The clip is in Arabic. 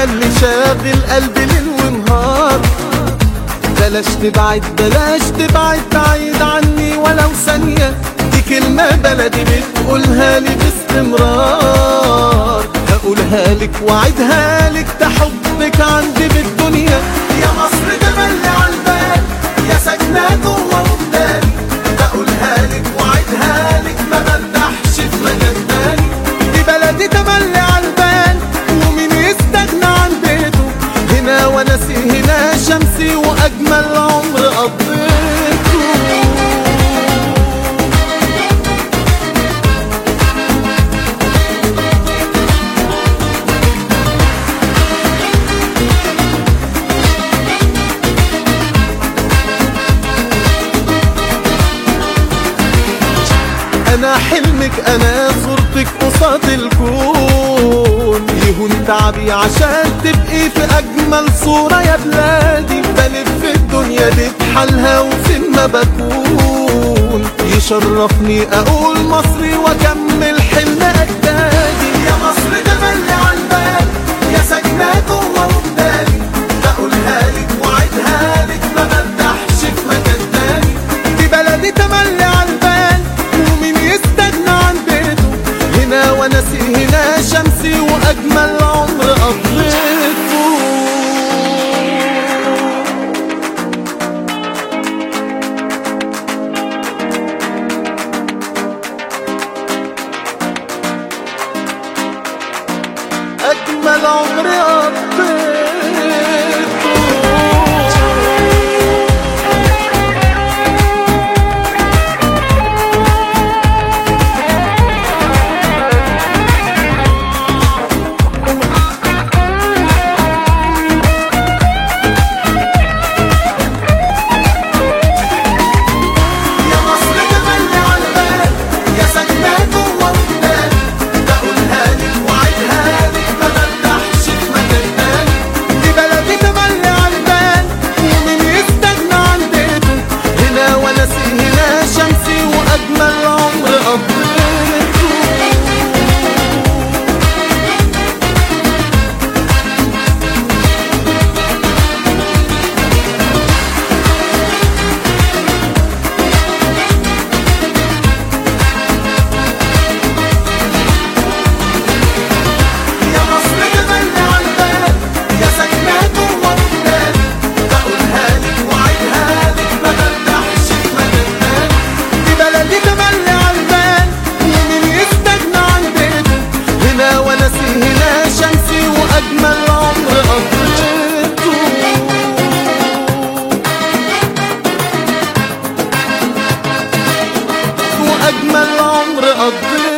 ياللي شاغل قلبي ليل ونهار بلاش تبعد بلاش تبعد بعيد عني ولو ثانية. دي كلمة بلدي بتقولها لي باستمرار. هقولها لك وعدها لك ده حبك عندي بالدنيا. يا مصر تملي عالبال يا ساكنة جوه بقولها لك وعدها لك ما برتاحش في مكان تاني. دي بلدي تملي شمسي واجمل عمر أنا حلمك أنا صورتك قصاد الكون. يهون تعبي عشان تبقي في أجمل صورة يا بلادي. بلف الدنيا دي بحالها وفين ما بكون. يشرفني أقول مصري وأكمل شمسي وأجمل عمر قضيته أجمل عمر قضيته Oh. أجمل عمر قضيته